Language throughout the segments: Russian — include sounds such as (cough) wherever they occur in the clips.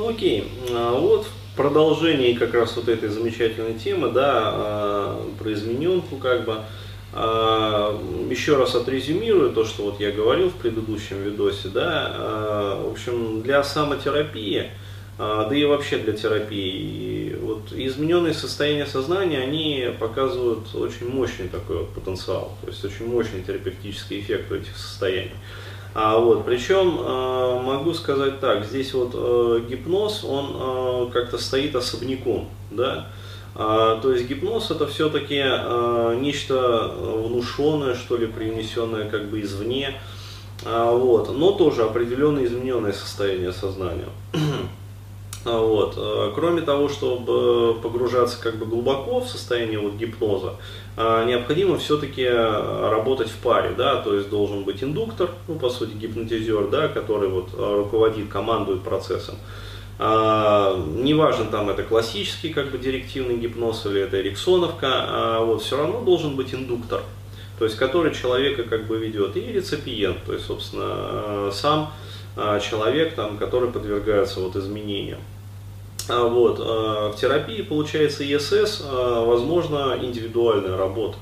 Ну, окей, а, вот в продолжении как раз вот этой замечательной темы, да, а, про измененку как бы, а, еще раз отрезюмирую то, что вот я говорил в предыдущем видосе, да, в общем, для самотерапии, да и вообще для терапии, вот измененные состояния сознания, они показывают очень мощный такой вот потенциал, то есть очень мощный терапевтический эффект у этих состояний. А, вот, причем э, могу сказать так, здесь вот э, гипноз, он э, как-то стоит особняком, да, а, то есть гипноз это все-таки э, нечто внушенное, что ли, привнесенное как бы извне, а, вот, но тоже определенное измененное состояние сознания. А, вот. Э, кроме того, чтобы погружаться как бы глубоко в состояние вот гипноза, а, необходимо все-таки работать в паре, да, то есть должен быть индуктор, ну, по сути, гипнотизер, да, который вот руководит, командует процессом. А, неважно, там это классический как бы директивный гипноз или это эриксоновка, а вот все равно должен быть индуктор, то есть который человека как бы ведет, и реципиент, то есть, собственно, сам а, человек, там, который подвергается вот изменениям. А вот, а, в терапии получается ИСС, возможно, индивидуальная работа,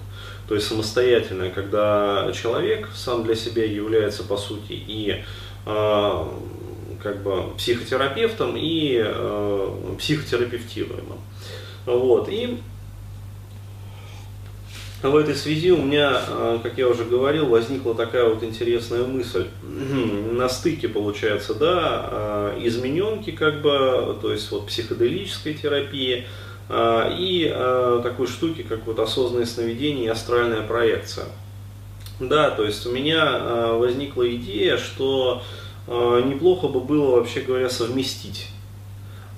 то есть самостоятельная, когда человек сам для себя является, по сути, и как бы психотерапевтом и психотерапевтируемым. Вот, и в этой связи у меня, а, как я уже говорил, возникла такая вот интересная мысль. На стыке, получается, да, а, измененки, как бы, то есть вот психоделической терапии, а, и такой штуки, как вот осознанное сновидение и астральная проекция. Да, то есть у меня возникла идея, что неплохо бы было, вообще говоря, совместить а,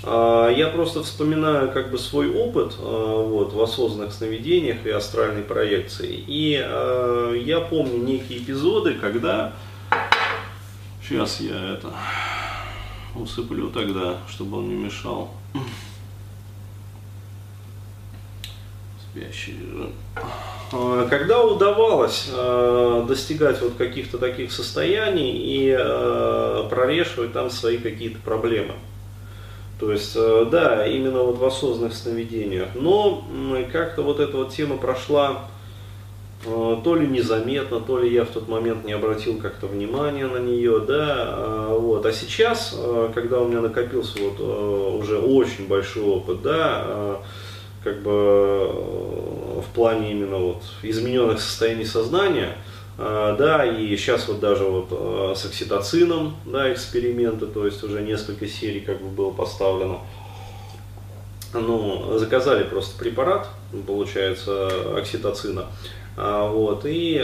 я просто вспоминаю как бы свой опыт а, вот, в осознанных сновидениях и астральной проекции. И э, я помню некие эпизоды, когда... Сейчас я это усыплю тогда, чтобы он не мешал. Спящий режим. Когда удавалось э, достигать вот каких-то таких состояний и э, прорешивать там свои какие-то проблемы. То есть, э, да, именно вот в осознанных сновидениях. Но как-то вот эта вот тема прошла э, то ли незаметно, то ли я в тот момент не обратил как-то внимания на нее, да, э, вот. А сейчас, когда у меня накопился вот уже очень большой опыт, да, как бы в плане именно вот измененных состояний сознания, да, и сейчас вот даже вот а, с окситоцином, да, эксперименты, то есть уже несколько серий как бы было поставлено. Ну, заказали просто препарат, получается, окситоцина. А, вот, и,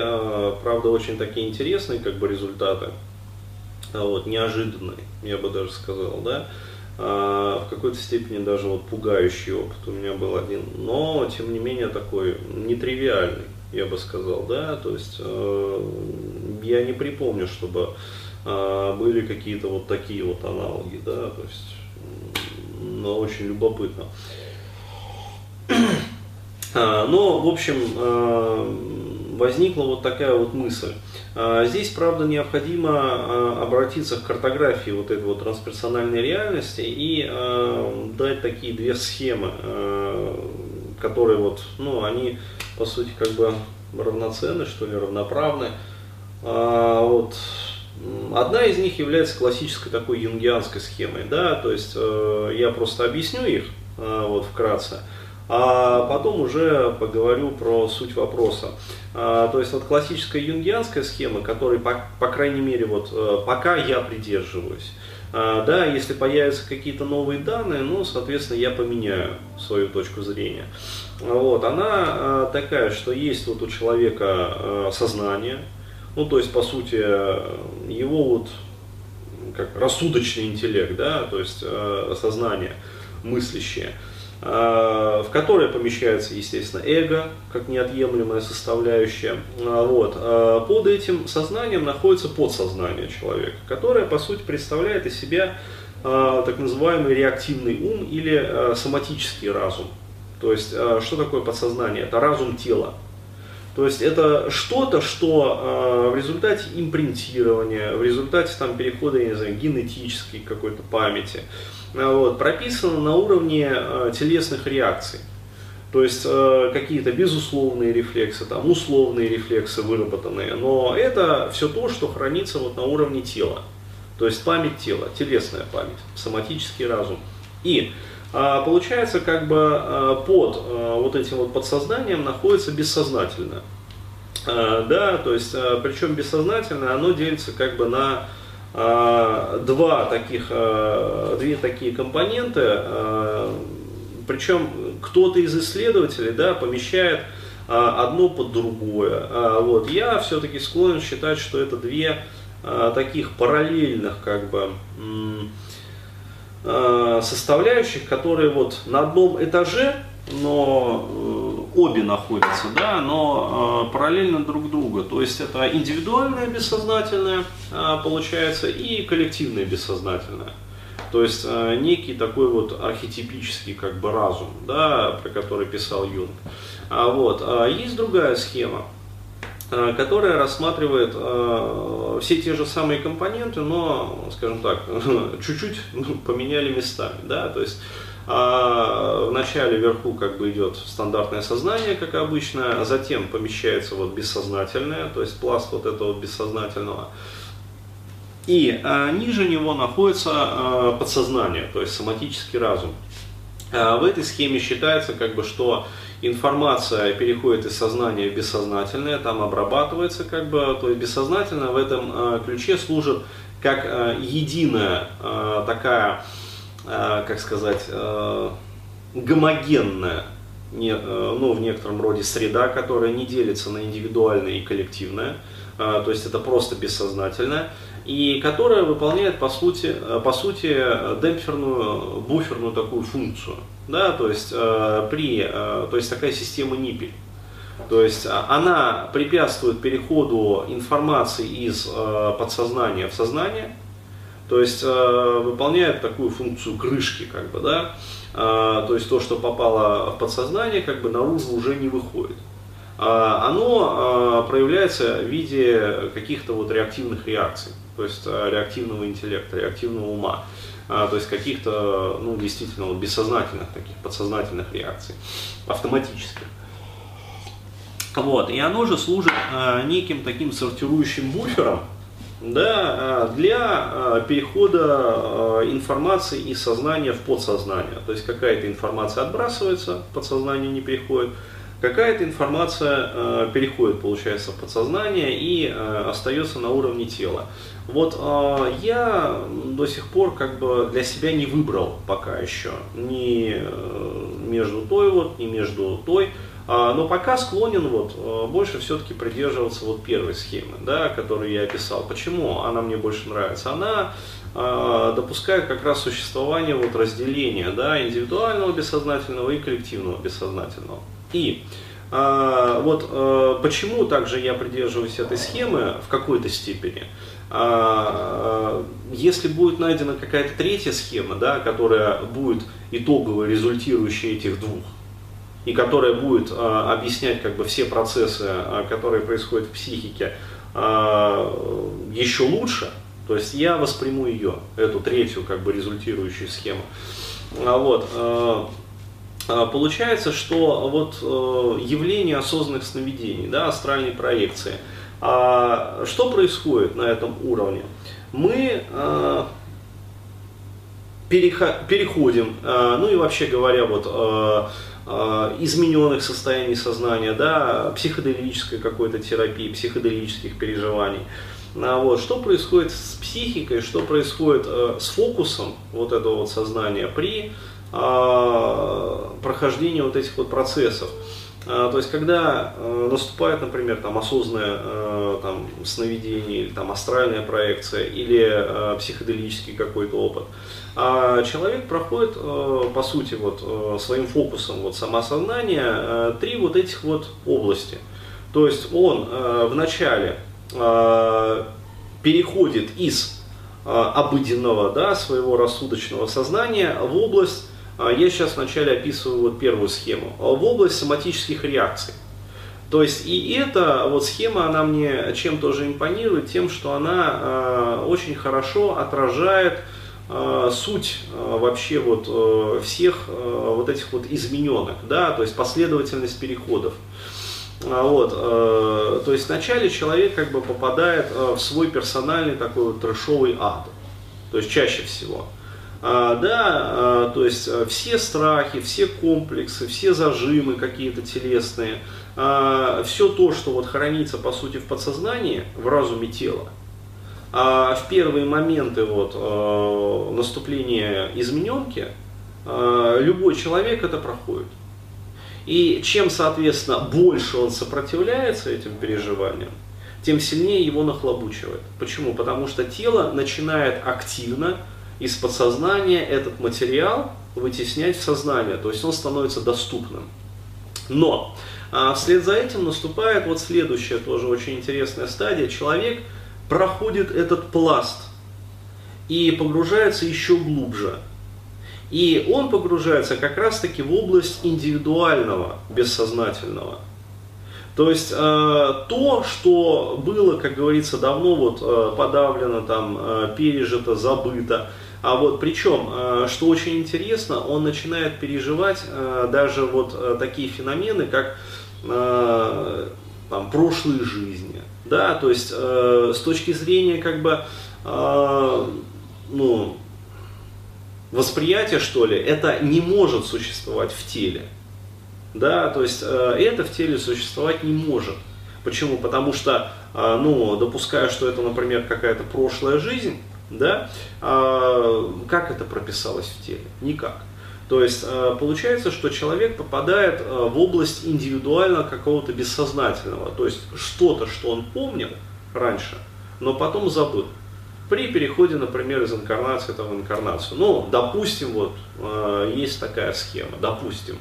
правда, очень такие интересные как бы результаты, вот, неожиданные, я бы даже сказал, да, в какой-то степени даже вот пугающий опыт у меня был один, но, тем не менее, такой нетривиальный я бы сказал, да, то есть э, я не припомню, чтобы э, были какие-то вот такие вот аналоги, да, то есть, но очень любопытно. А, но, в общем, э, возникла вот такая вот мысль. А, здесь, правда, необходимо а, обратиться к картографии вот этой вот трансперсональной реальности и дать такие две схемы, которые вот, ну, они по сути, как бы равноценны, что ли, равноправны. А, вот. Одна из них является классической такой юнгианской схемой, да, то есть э, я просто объясню их э, вот вкратце, а потом уже поговорю про суть вопроса. А, то есть вот классическая юнгианская схема, которой по, по крайней мере вот э, пока я придерживаюсь, да, если появятся какие-то новые данные, ну, соответственно, я поменяю свою точку зрения. Вот, она а, такая, что есть вот у человека а, сознание, ну, то есть, по сути, его вот как рассудочный интеллект, да, то есть сознание мыслящее – в которое помещается, естественно, эго, как неотъемлемая составляющая. Э, вот. Э, под этим сознанием находится подсознание человека, которое, по сути, представляет из себя так называемый реактивный ум или соматический разум. То есть, что такое подсознание? Это разум тела. То есть это что-то, что э, в результате импринтирования, в результате там, перехода, я не знаю, генетической какой-то памяти, э, вот, прописано на уровне э, телесных реакций. То есть э, какие-то безусловные рефлексы, там, условные рефлексы выработанные, но это все то, что хранится вот на уровне тела. То есть память тела, телесная память, соматический разум. И получается, как бы а, под а, вот этим вот подсознанием находится бессознательное. Да, то есть, причем бессознательное, оно делится как бы на два таких, две такие компоненты, причем кто-то из исследователей да, помещает одно под другое. Вот. Я все-таки склонен считать, что это две таких параллельных как бы Э, составляющих, которые вот на одном этаже, но э, обе находятся, да, но э, параллельно друг другу. То есть это индивидуальное бессознательное получается и коллективное бессознательное. То есть некий такой вот архетипический как бы разум, да, про который писал Юнг. А вот, есть другая схема, которая рассматривает э, все те же самые компоненты, но, скажем так, (laughs) чуть-чуть поменяли местами. Да? То есть э, начале вверху как бы идет стандартное сознание, как обычно, затем помещается вот бессознательное, то есть пласт вот этого бессознательного. И э, ниже него находится э, подсознание, то есть соматический разум. Э, в этой схеме считается, как бы, что информация переходит из сознания в бессознательное, там обрабатывается как бы, то есть бессознательное в этом э, ключе служит как э, единая э, такая, как сказать, гомогенная, ну, в некотором роде среда, которая не делится на индивидуальное и коллективное, то есть это просто бессознательное, и которая выполняет по сути, по сути демпферную, буферную такую функцию да, то есть э, при, э, то есть такая система ниппель. То есть она препятствует переходу информации из э, подсознания в сознание, то есть э, выполняет такую функцию крышки, как бы, да, э, то есть то, что попало в подсознание, как бы наружу уже не выходит. Э, оно э, проявляется в виде каких-то вот реактивных реакций, то есть э, реактивного интеллекта, реактивного ума а, то есть каких-то, ну, действительно, бессознательных таких, подсознательных реакций, автоматических. Вот, и оно же служит а, неким таким сортирующим буфером, да, а, для перехода информации из сознания в подсознание. То есть какая-то информация отбрасывается, подсознание не переходит, какая-то информация э, переходит, получается, в подсознание и э, остается на уровне тела. Вот э, я до сих пор как бы для себя не выбрал пока еще ни э, между той вот, ни между той, э, но пока склонен вот э, больше все-таки придерживаться вот первой схемы, да, которую я описал. Почему она мне больше нравится? Она э, допускает как раз существование вот разделения, да, индивидуального бессознательного и коллективного бессознательного. И а, вот а, почему также я придерживаюсь этой схемы в какой-то степени. А, если будет найдена какая-то третья схема, да, которая будет итогово результирующей этих двух, и которая будет а, объяснять как бы все процессы, а, которые происходят в психике, а, еще лучше, то есть я восприму ее, эту третью как бы результирующую схему. А, вот, а, а, получается, что вот э, явление осознанных сновидений, да, астральной проекции, а, что происходит на этом уровне? Мы а, переходим, ну и вообще говоря, вот измененных состояний сознания, да, психоделической какой-то терапии, психоделических переживаний. Вот. Что происходит с психикой, что происходит с фокусом вот этого вот сознания при а, прохождения вот этих вот процессов. А, то есть, когда э, наступает, например, там, осознанное э, там, сновидение, или там, астральная проекция, или э, психоделический какой-то опыт, а человек проходит, по сути, вот, своим фокусом вот, самосознания три вот этих вот области. То есть, он вначале переходит из обыденного, да, своего рассудочного сознания в область я сейчас вначале описываю вот первую схему. А, в область соматических реакций. То есть и эта вот схема, она мне чем тоже импонирует, тем, что она э, очень хорошо отражает э, суть э, вообще вот э, всех э, вот этих вот измененок, да, то есть последовательность переходов. А вот, э, то есть вначале человек как бы попадает э, в свой персональный такой вот трешовый ад, то есть чаще всего. А, да, а, то есть э, все страхи, все комплексы, все зажимы какие-то телесные, а, все то, что вот хранится по сути в подсознании, в разуме тела, в первые моменты вот, э, наступления измененки э, любой человек это проходит. И чем, соответственно, больше он сопротивляется этим переживаниям, тем сильнее его нахлобучивает. Почему? Потому что тело начинает активно из подсознания этот материал вытеснять в сознание, то есть он становится доступным. Но а вслед за этим наступает вот следующая тоже очень интересная стадия. Человек проходит этот пласт и погружается еще глубже. И он погружается как раз-таки в область индивидуального, бессознательного. То есть э, то, что было, как говорится, давно вот э, подавлено, там, э, пережито, забыто, а вот причем, э, что очень интересно, он начинает переживать э, даже вот э, такие феномены, как там, прошлые жизни. Да, то есть с точки зрения как бы ну, восприятия, что ли, это не может существовать в теле. Да, то есть это в теле существовать не может. Почему? Потому что, ну, допуская, что это, например, какая-то прошлая жизнь, да, а, как это прописалось в теле? Никак. То есть а, получается, что человек попадает а, в область индивидуально какого-то бессознательного, то есть что-то, что он помнил раньше, но потом забыл. При переходе, например, из инкарнации в инкарнацию. Ну, допустим, вот есть такая схема, допустим.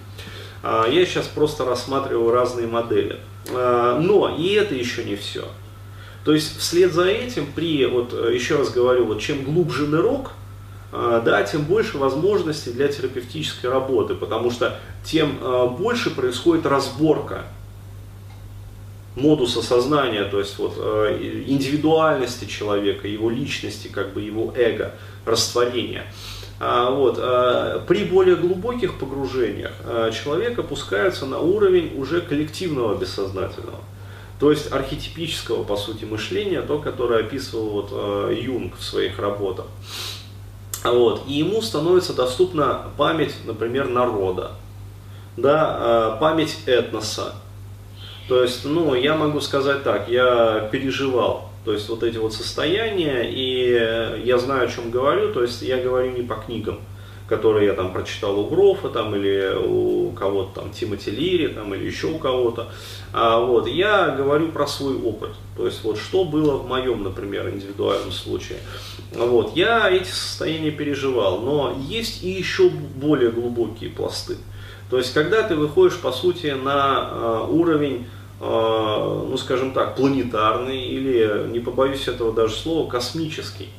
Я сейчас просто рассматриваю разные модели. Но и это еще не все. То есть вслед за этим, при, вот э, еще раз говорю, вот чем глубже нырок, э, да, тем больше возможностей для терапевтической работы, потому что тем э, больше происходит разборка модуса сознания, то есть вот индивидуальности человека, его личности, как бы его эго, растворения. А, вот, при более глубоких погружениях человек опускается на уровень уже коллективного бессознательного. То есть архетипического, по сути, мышления, то, которое описывал вот, э, Юнг в своих работах. Вот. И ему становится доступна память, например, народа, да, э, память этноса. То есть, ну, я могу сказать так, я переживал, то есть вот эти вот состояния, и я знаю, о чем говорю, то есть я говорю не по книгам, которые я там прочитал у Грофа там, или у кого-то там Тимоти Лири там, или еще у кого-то. А, вот, я говорю про свой опыт. То есть вот что было в моем, например, индивидуальном случае. Вот, я эти состояния переживал, но есть и еще более глубокие пласты. То есть когда ты выходишь по сути на э, уровень э, ну скажем так, планетарный или, не побоюсь этого даже слова, космический.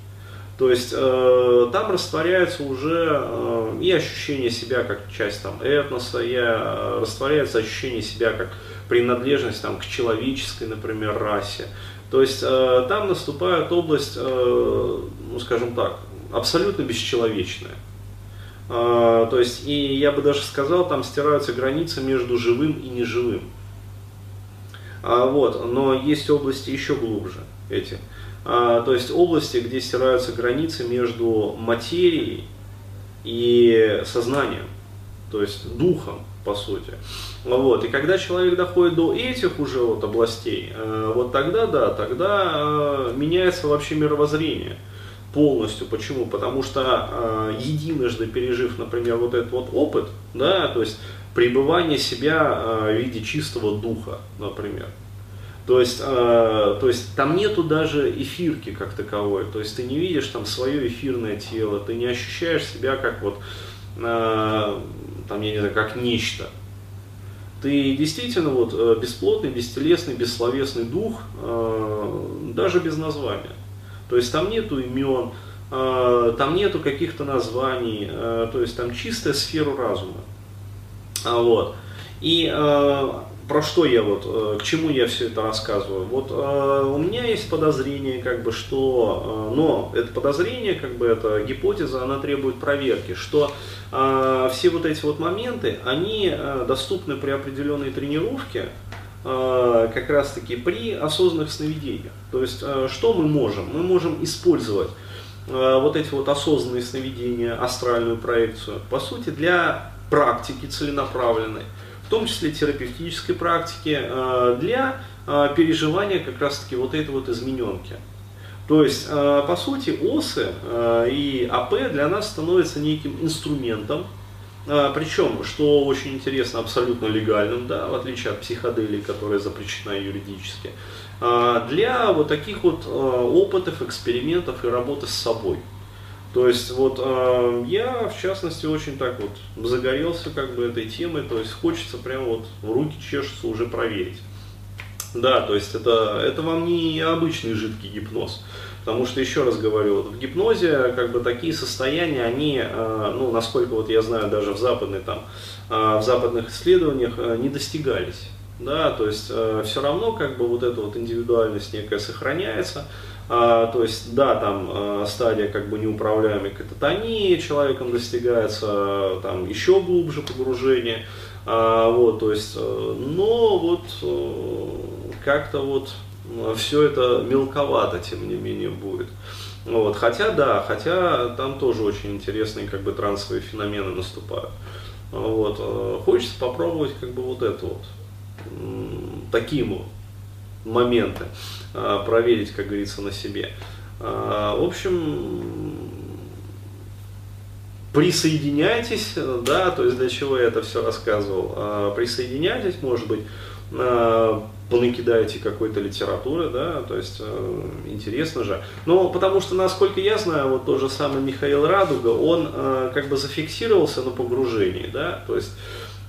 То есть э, там растворяется уже э, и ощущение себя как часть там, этноса, и, э, растворяется ощущение себя как принадлежность там, к человеческой, например, расе. То есть э, там наступает область, э, ну скажем так, абсолютно бесчеловечная. Э, то есть, и я бы даже сказал, там стираются границы между живым и неживым. А, вот, но есть области еще глубже эти. А, то есть области, где стираются границы между материей и сознанием, то есть духом, по сути. Вот. И когда человек доходит до этих уже вот областей, э, вот тогда, да, тогда э, меняется вообще мировоззрение полностью. Почему? Потому что э, единожды пережив, например, вот этот вот опыт, да, то есть пребывание себя в виде чистого духа, например, то есть, э, то есть там нету даже эфирки как таковой. То есть ты не видишь там свое эфирное тело, ты не ощущаешь себя как вот, э, там, я не знаю, как нечто. Ты действительно вот э, бесплотный, бестелесный, бессловесный дух, э, даже без названия. То есть там нету имен, э, там нету каких-то названий, э, то есть там чистая сфера разума. А, вот. И э, про что я вот, э, к чему я все это рассказываю? Вот э, у меня есть подозрение, как бы, что, э, но это подозрение, как бы, это гипотеза, она требует проверки, что все вот эти вот моменты, они доступны при определенной тренировке, как раз таки при осознанных сновидениях. То есть, что мы можем? Мы можем использовать вот эти вот осознанные сновидения, астральную проекцию, по сути, для практики целенаправленной в том числе терапевтической практики, э, для э, переживания как раз-таки вот этой вот измененки. То есть, э, по сути, ОСы и АП для нас становятся неким инструментом, причем, что очень интересно, абсолютно легальным, да, в отличие от психоделии, которая запрещена юридически, для вот таких вот опытов, экспериментов и работы с собой. То есть вот э, я в частности очень так вот загорелся как бы этой темой, то есть хочется прямо вот в руки чешется уже проверить. Да, то есть это, это вам не обычный жидкий гипноз. Потому что, еще раз говорю, вот в гипнозе как бы такие состояния, они, э, ну, насколько вот я знаю, даже в, западной, там, э, в западных исследованиях э, не достигались. Да, то есть э, все равно как бы вот эта вот индивидуальность некая сохраняется. А, то есть, да, там а, стадия как бы неуправляемой кататонии человеком достигается, там еще глубже погружение, а, вот, то есть, но вот как-то вот все это мелковато, тем не менее, будет. Вот, хотя, да, хотя там тоже очень интересные как бы трансовые феномены наступают. Вот, хочется попробовать как бы вот это вот, таким вот моменты, а, проверить, как говорится, на себе. А, в общем, присоединяйтесь, да, то есть для чего я это все рассказывал, а, присоединяйтесь, может быть, понакидаете какой-то литературы, да, то есть интересно же. Но потому что, насколько я знаю, вот тот же самый Михаил Радуга, он как бы зафиксировался на погружении, да, то есть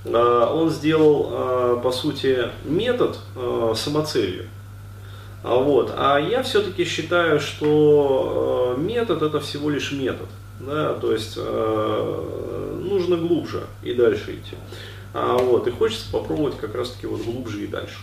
он сделал, э, по сути, метод э, самоцелью. А вот. А я все-таки считаю, что метод это всего лишь метод. Да, то есть нужно глубже и дальше идти. А вот, и хочется попробовать как раз таки вот глубже и дальше.